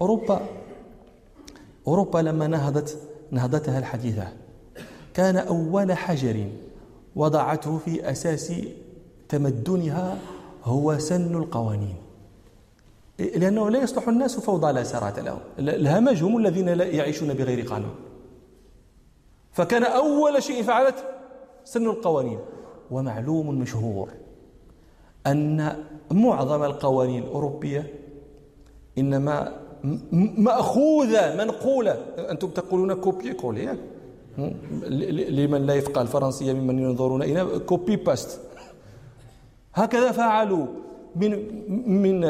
أوروبا أوروبا لما نهضت نهضتها الحديثة. كان أول حجر وضعته في أساس تمدنها هو سن القوانين. لأنه لا يصلح الناس فوضى لا سرعة لهم. الهمج هم الذين لا يعيشون بغير قانون. فكان أول شيء فعلت سن القوانين. ومعلوم مشهور أن معظم القوانين الأوروبية إنما مأخوذة منقولة. أنتم تقولون copier coller لمن لا يفقه الفرنسية ممن ينظرون إلى copy paste هكذا فعلوا من من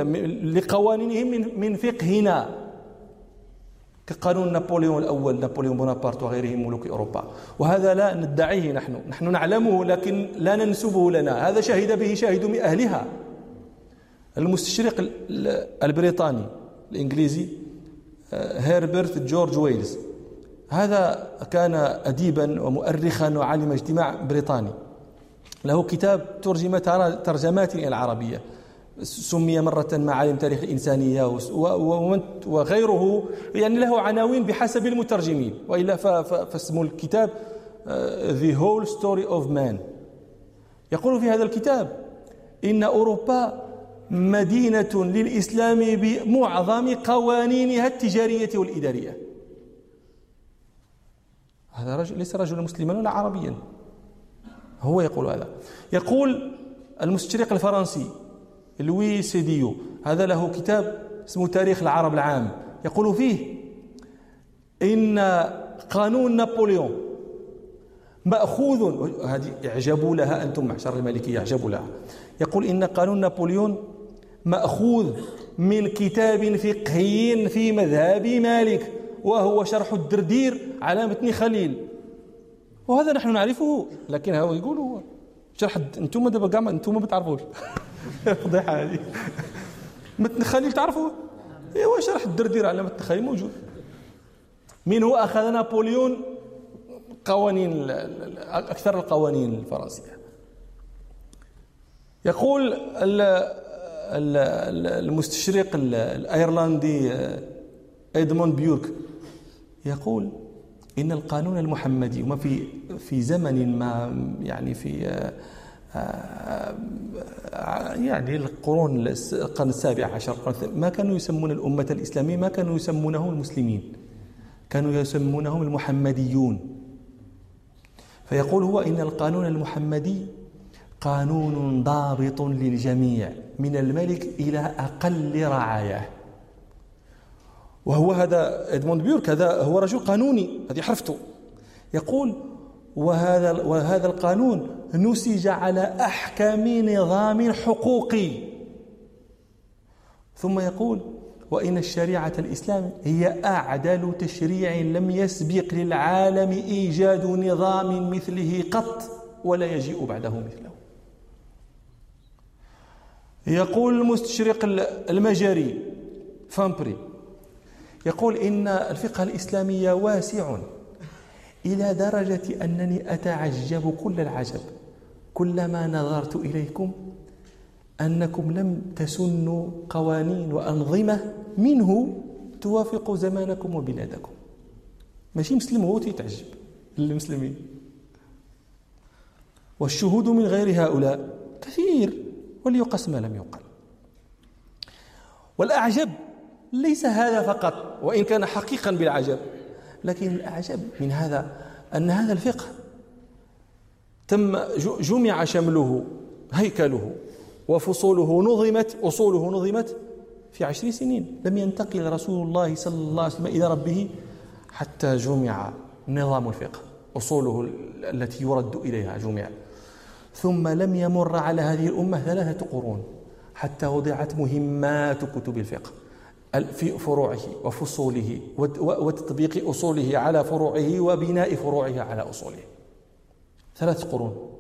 لقوانينهم من من فقهنا. كقانون نابليون الأول نابليون بونابرت وغيره ملوك أوروبا. وهذا لا ندعيه نحن. نحن نعلمه لكن لا ننسبه لنا. هذا شهد به شاهد من أهلها. المستشرق البريطاني. الإنجليزي آه، هيربرت جورج ويلز. هذا كان اديبا ومؤرخا وعالم اجتماع بريطاني. له كتاب ترجم ترجمات إلى العربيه سمي مرة معالم تاريخ الإنسانية وغيره. يعني له عناوين بحسب المترجمين. وإلا فاسم الكتاب آه، The Whole Story of Man. يقول في هذا الكتاب إن أوروبا مدينة للإسلام بمعظم قوانينها التجارية والإدارية. هذا رجل ليس رجلا مسلما ولا عربيا. هو يقول هذا. يقول المستشرق الفرنسي لوي سيديو هذا له كتاب اسمه تاريخ العرب العام. يقول فيه إن قانون نابليون مأخوذ هذه اعجبوا لها أنتم معشر المالكية اعجبوا لها. يقول إن قانون نابليون مأخوذ من كتاب فقهي في مذهب مالك وهو شرح الدردير على متن خليل. وهذا نحن نعرفه لكن هو يقول هو شرح أنتم دابا كاع أنتم ما بتعرفوش فضيحة هذه. متن خليل تعرفوا إيوا شرح الدردير على متن خليل موجود. من هو أخذ نابليون قوانين أكثر القوانين الفرنسية. يقول المستشرق الأيرلندي ادموند بيورك يقول إن القانون المحمدي وما في في زمن ما يعني في آه، يعني القرون القرن السابع عشر ما كانوا يسمون الأمة الإسلامية ما كانوا يسمونه المسلمين كانوا يسمونهم المحمديون. فيقول هو إن القانون المحمدي قانون ضابط للجميع. من الملك إلى أقل رعاياه وهو هذا إدموند بيورك هذا هو رجل قانوني. هذه حرفته. يقول وهذا وهذا القانون نسج على أحكم نظام حقوقي ثم يقول وإن الشريعة الإسلام هي أعدل تشريع لم يسبق للعالم إيجاد نظام مثله قط ولا يجيء بعده مثله. يقول المستشرق المجري فامبري يقول إن الفقه الإسلامي واسع إلى درجة أنني أتعجب كل العجب. كلما نظرت إليكم أنكم لم تسنوا قوانين وأنظمة منه توافق زمانكم وبلادكم. ماشي مسلم هو تيتعجب للمسلمين. والشهود من غير هؤلاء كثير. وليقس ما لم يقل. والأعجب ليس هذا فقط وإن كان حقيقا بالعجب لكن الأعجب من هذا أن هذا الفقه تم جمع شمله هيكله وفصوله نظمت أصوله نظمت في عشر سنين. لم ينتقل رسول الله صلى الله عليه وسلم إلى ربه حتى جمع نظام الفقه. أصوله التي يرد إليها جمع. ثم لم يمر على هذه الأمة ثلاثة قرون حتى وضعت مهمات كتب الفقه في فروعه وفصوله وتطبيق أصوله على فروعه وبناء فروعه على أصوله. ثلاث قرون.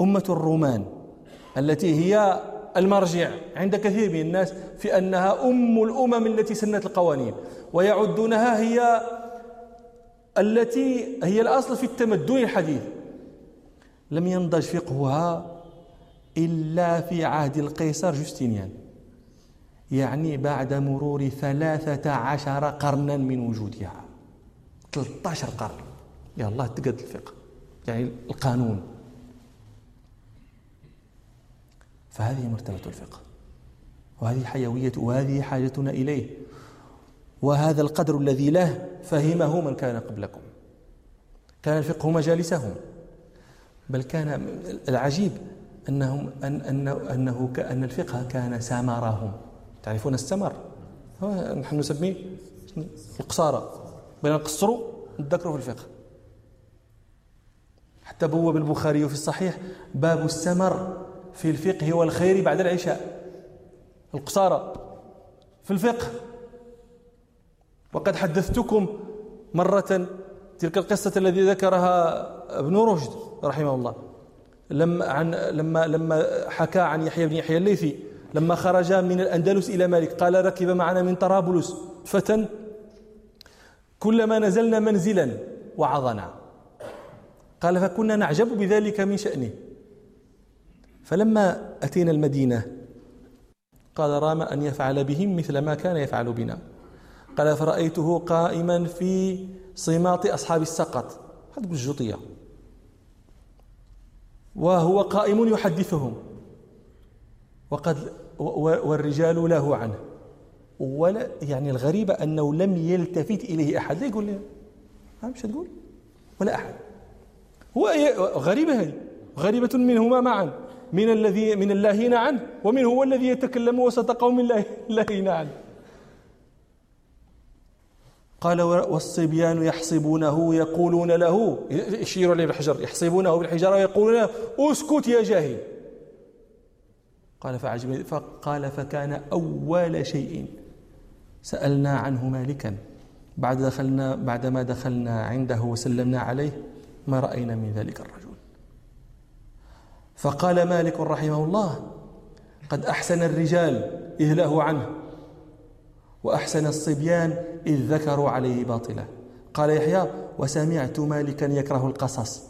أمة الرومان التي هي المرجع عند كثير من الناس في أنها أم الأمم التي سنت القوانين ويعدونها هي التي هي الأصل في التمدن الحديث. لم ينضج فقهها إلا في عهد القيصر جوستينيان. يعني بعد مرور ثلاثة عشر قرنا من وجودها. 13 قرن. يا الله تقد الفقه. يعني القانون. فهذه مرتبة الفقه. وهذه حيوية وهذه حاجتنا إليه. وهذا القدر الذي له فهمه من كان قبلكم. كان الفقه مجالسهم. بل كان العجيب أنهم أن أنه أنه أن الفقه كان سمرهم تعرفون السمر؟ نحن نسميه القصارى. بين نقصروا نذكروا في الفقه. حتى بوب البخاري في الصحيح باب السمر في الفقه والخير بعد العشاء. القصارى في الفقه. وقد حدثتكم مرة تلك القصة التي ذكرها ابن رشد رحمه الله. لما عن لما لما حكى عن يحيى بن يحيى الليثي لما خرج من الأندلس إلى مالك قال ركب معنا من طرابلس فتى كلما نزلنا منزلا وعظنا. قال فكنا نعجب بذلك من شأنه. فلما أتينا المدينة قال رام أن يفعل بهم مثل ما كان يفعل بنا. قال فرأيته قائما في صماط أصحاب السقط هذا بالجوطية وهو قائم يحدثهم وقد والرجال له عنه ولا يعني الغريبة أنه لم يلتفت إليه أحد لا يقول لي مش تقول ولا أحد هو غريبة هذه غريبة منهما معا من الذي من اللاهين عنه ومن هو الذي يتكلم وسط قوم اللاهين عنه قال والصبيان يحصبونه يقولون له يشير عليه بالحجر يحصبونه بالحجارة ويقولون له اسكت يا جاهل. قال فعجب فقال فكان أول شيء سألنا عنه مالكا بعد دخلنا بعدما دخلنا عنده وسلمنا عليه ما رأينا من ذلك الرجل. فقال مالك رحمه الله قد أحسن الرجال إذ له عنه. وأحسن الصبيان إذ ذكروا عليه باطلا قال يحيى وسمعت مالكا يكره القصص.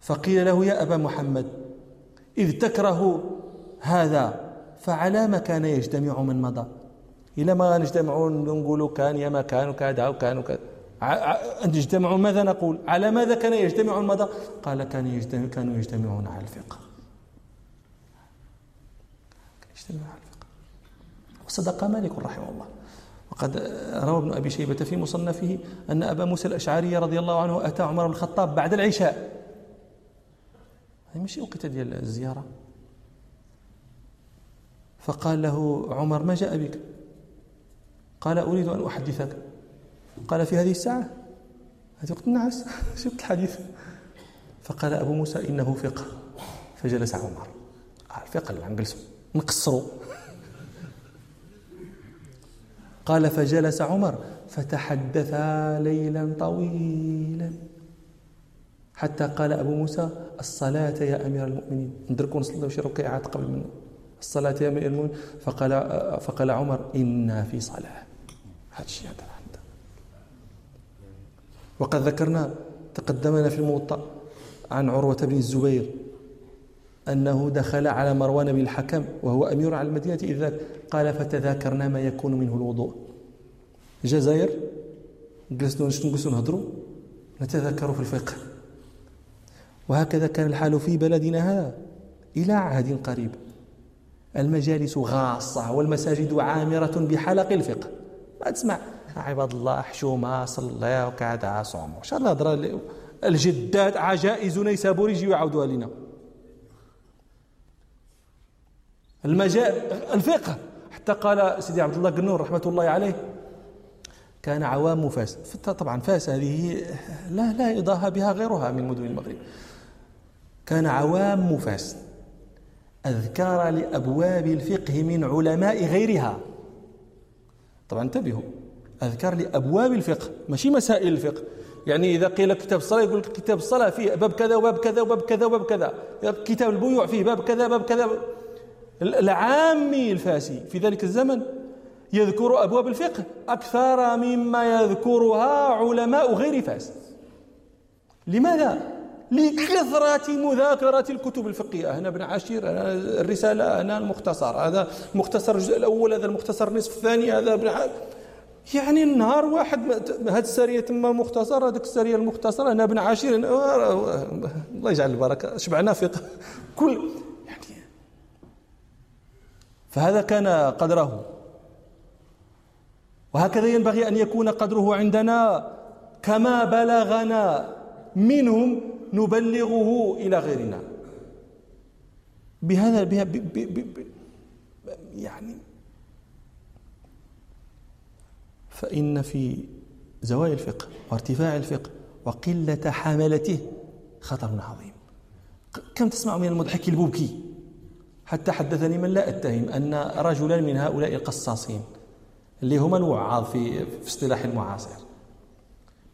فقيل له يا أبا محمد إذ تكره هذا فعلى ما كان يجتمع من مضى؟ إلى ما نجتمعون نقولوا كان يا ما كان وكذا وكان وكذا. نجتمع ماذا نقول؟ على ماذا كان يجتمع ماذا قال كان يجتمع كانوا يجتمعون على الفقه. يجتمعون على الفقه. وصدق مالك رحمه الله. وقد روى ابن أبي شيبة في مصنفه أن أبا موسى الأشعري رضي الله عنه أتى عمر بن الخطاب بعد العشاء. هذه ماشي وقت ديال الزيارة. فقال له عمر ما جاء بك؟ قال أريد أن أحدثك. قال في هذه الساعة؟ هذه وقت النعاس. شفت الحديث. فقال أبو موسى إنه فقه. فجلس عمر. الفقه اللي نجلسوا نقصروا. قال فجلس عمر فتحدثا ليلا طويلا حتى قال أبو موسى الصلاة يا أمير المؤمنين. ندركوا نصلي شي ركعات قبل منه. الصلاة يا أمير المؤمنين. فقال فقال عمر إنا في صلاة. هذا الشيء هذا. وقد ذكرنا تقدمنا في الموطأ عن عروة بن الزبير. أنه دخل على مروان بن الحكم وهو أمير على المدينة إذ ذاك قال فتذاكرنا ما يكون منه الوضوء. الجزائر جلسنا نجلسوا نهضروا نتذكر في الفقه. وهكذا كان الحال في بلدنا هذا إلى عهد قريب. المجالس غاصة والمساجد عامرة بحلق الفقه. ما تسمع عباد الله حشومة صلى وكذا صوموا شاء الله الجدات عجائز نيسابور يجيو يعاودوها لنا. المجال الفقه. حتى قال سيدي عبد الله قنور رحمة الله عليه كان عوام فاس طبعا فاس هذه لا لا يضاهى بها غيرها من مدن المغرب. كان عوام فاس. أذكار لأبواب الفقه من علماء غيرها. طبعا انتبهوا. أذكار لأبواب الفقه. ماشي مسائل الفقه. يعني إذا قيل كتاب الصلاة يقول كتاب الصلاة فيه باب كذا وباب كذا وباب كذا وباب كذا. كتاب البيوع فيه باب كذا باب كذا. العامي الفاسي. في ذلك الزمن يذكر أبواب الفقه. أكثر مما يذكرها علماء غير فاس. لماذا؟ لكثرة مذاكرة الكتب الفقهية. أنا ابن عاشير أنا الرسالة أنا المختصر. هذا المختصر الجزء الأول هذا المختصر النصف الثاني هذا ابن عاشير يعني النهار واحد هذه السرية تما مختصر هذيك السرية المختصرة. أنا ابن عاشر الله يجعل البركة. شبعنا فقه. كل فهذا كان قدره. وهكذا ينبغي أن يكون قدره عندنا كما بلغنا منهم نبلغه إلى غيرنا. بهذا بها ب ب ب يعني فإن في زوايا الفقه وارتفاع الفقه وقلة حملته خطر عظيم. كم تسمع من المضحك البوكي حتى حدثني من لا أتهم أن رجلا من هؤلاء القصاصين اللي هم الوعاظ في, في اصطلاح المعاصر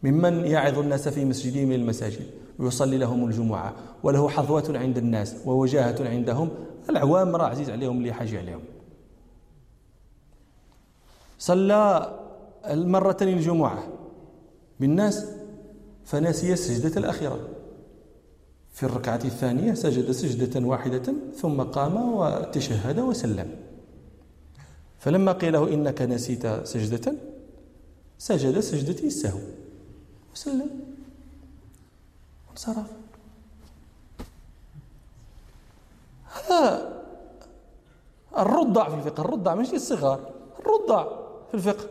ممن يعظ الناس في مسجده من المساجد ويصلي لهم الجمعة وله حظوة عند الناس ووجاهة عندهم العوام راه عزيز عليهم اللي حاجة عليهم. صلى المرتين الجمعة بالناس فنسي السجدة الأخيرة. في الركعة الثانية سجد سجدة واحدة ثم قام وتشهد وسلم. فلما قيل له إنك نسيت سجدة سجد سجدة السهو. وسلم. وانصرف. هذا الرضع في الفقه الرضع مش الصغار. الرضع في الفقه.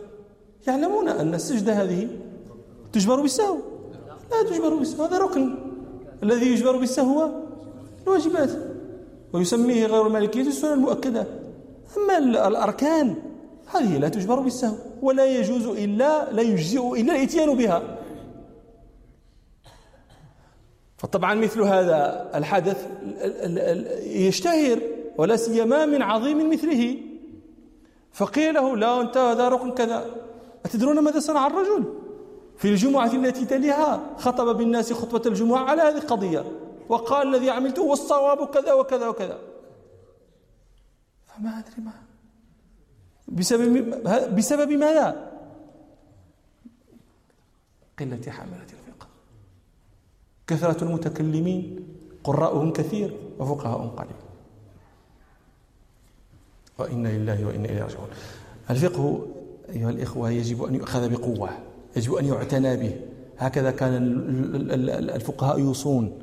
يعلمون أن السجدة هذه تجبر بالسهو. لا تجبر بالسهو. هذا ركن. الذي يجبر بالسهو هو الواجبات ويسميه غير المالكية السنن المؤكدة. أما الأركان هذه لا تجبر بالسهو ولا يجوز إلا لا يجزئ إلا الإتيان بها. فطبعا مثل هذا الحدث يشتهر ولا سيما من عظيم مثله. فقيل له لا أنت هذا ركن كذا. أتدرون ماذا صنع الرجل؟ في الجمعة التي تليها خطب بالناس خطبة الجمعة على هذه القضية وقال الذي عملته هو الصواب كذا وكذا وكذا. فما أدري ما. بسبب بسبب ماذا؟ قلة حملة الفقه. كثرة المتكلمين قراءهم كثير وفقهاء قليل. وإنا لله وإنا إليه راجعون. الفقه أيها الإخوة يجب أن يؤخذ بقوة. يجب أن يعتنى به. هكذا كان الفقهاء يوصون.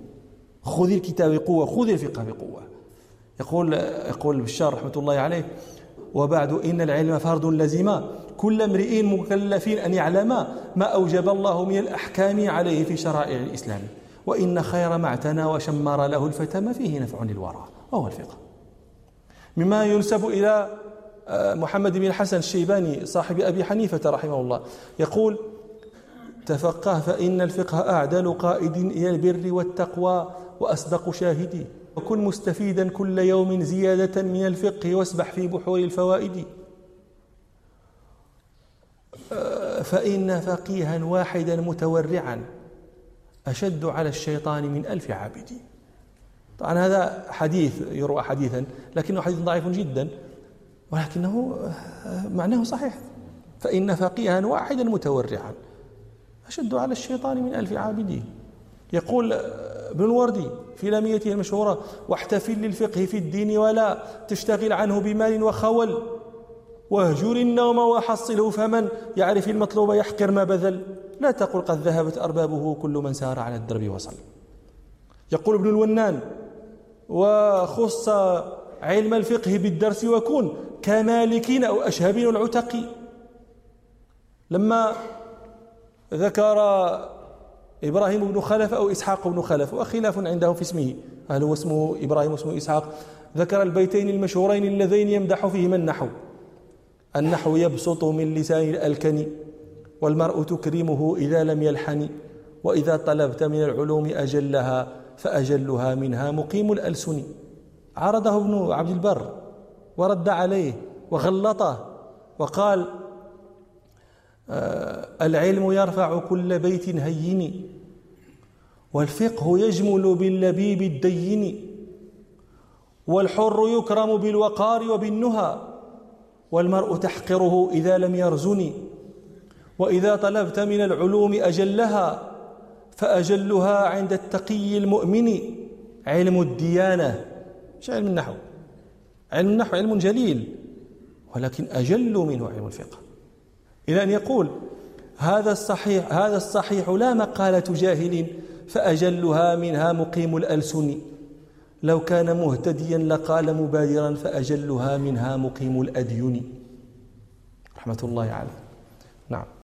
خذ الكتاب بقوة خذ الفقه بقوة. يقول يقول بشار رحمة الله عليه وبعد إن العلم فرض لزم كل امرئ مكلف أن يعلم ما أوجب الله من الأحكام عليه في شرائع الإسلام. وإن خير ما اعتنى وشمر له الفتى ما فيه نفع للورى. وهو الفقه. مما ينسب إلى محمد بن الحسن الشيباني صاحب أبي حنيفة رحمه الله. يقول تفقه فإن الفقه أعدل قائد إلى البر والتقوى وأصدق شاهدي. وكن مستفيدا كل يوم زيادة من الفقه واسبح في بحور الفوائد. فإن فقيها واحدا متورعا أشد على الشيطان من ألف عابد. طبعا هذا حديث يروى حديثا لكنه حديث ضعيف جدا ولكنه معناه صحيح. فإن فقيها واحدا متورعا أشد على الشيطان من ألف عابدين. يقول ابن الوردي في لاميته المشهورة واحتفل للفقه في الدين ولا تشتغل عنه بمال وخول. واهجر النوم وحصله فمن. يعرف المطلوب يحقر ما بذل. لا تقل قد ذهبت أربابه كل من سار على الدرب وصل. يقول ابن الونان وخص علم الفقه بالدرس وكن كمالكين أو أشهب العتق. لما ذكر إبراهيم بن خلف أو إسحاق بن خلف وخلاف عندهم في اسمه. هل هو اسمه إبراهيم واسمه إسحاق؟ ذكر البيتين المشهورين اللذين يمدح فيهما النحو. النحو يبسط من لسان الألكن والمرء تكرمه إذا لم يلحن وإذا طلبت من العلوم أجلها فأجلها منها مقيم الألسن. عرضه ابن عبد البر ورد عليه وغلطه وقال العلم يرفع كل بيت هين والفقه يجمل باللبيب الدين والحر يكرم بالوقار وبالنهى والمرء تحقره إذا لم يرزن وإذا طلبت من العلوم أجلها فأجلها عند التقي المؤمن. علم الديانة مش علم النحو علم النحو علم جليل ولكن أجل منه علم الفقه. إلى أن يقول هذا الصحيح هذا الصحيح لا مقالة جاهل فأجلها منها مقيم الألسن. لو كان مهتديا لقال مبادرا فأجلها منها مقيم الأدين رحمة الله عليه.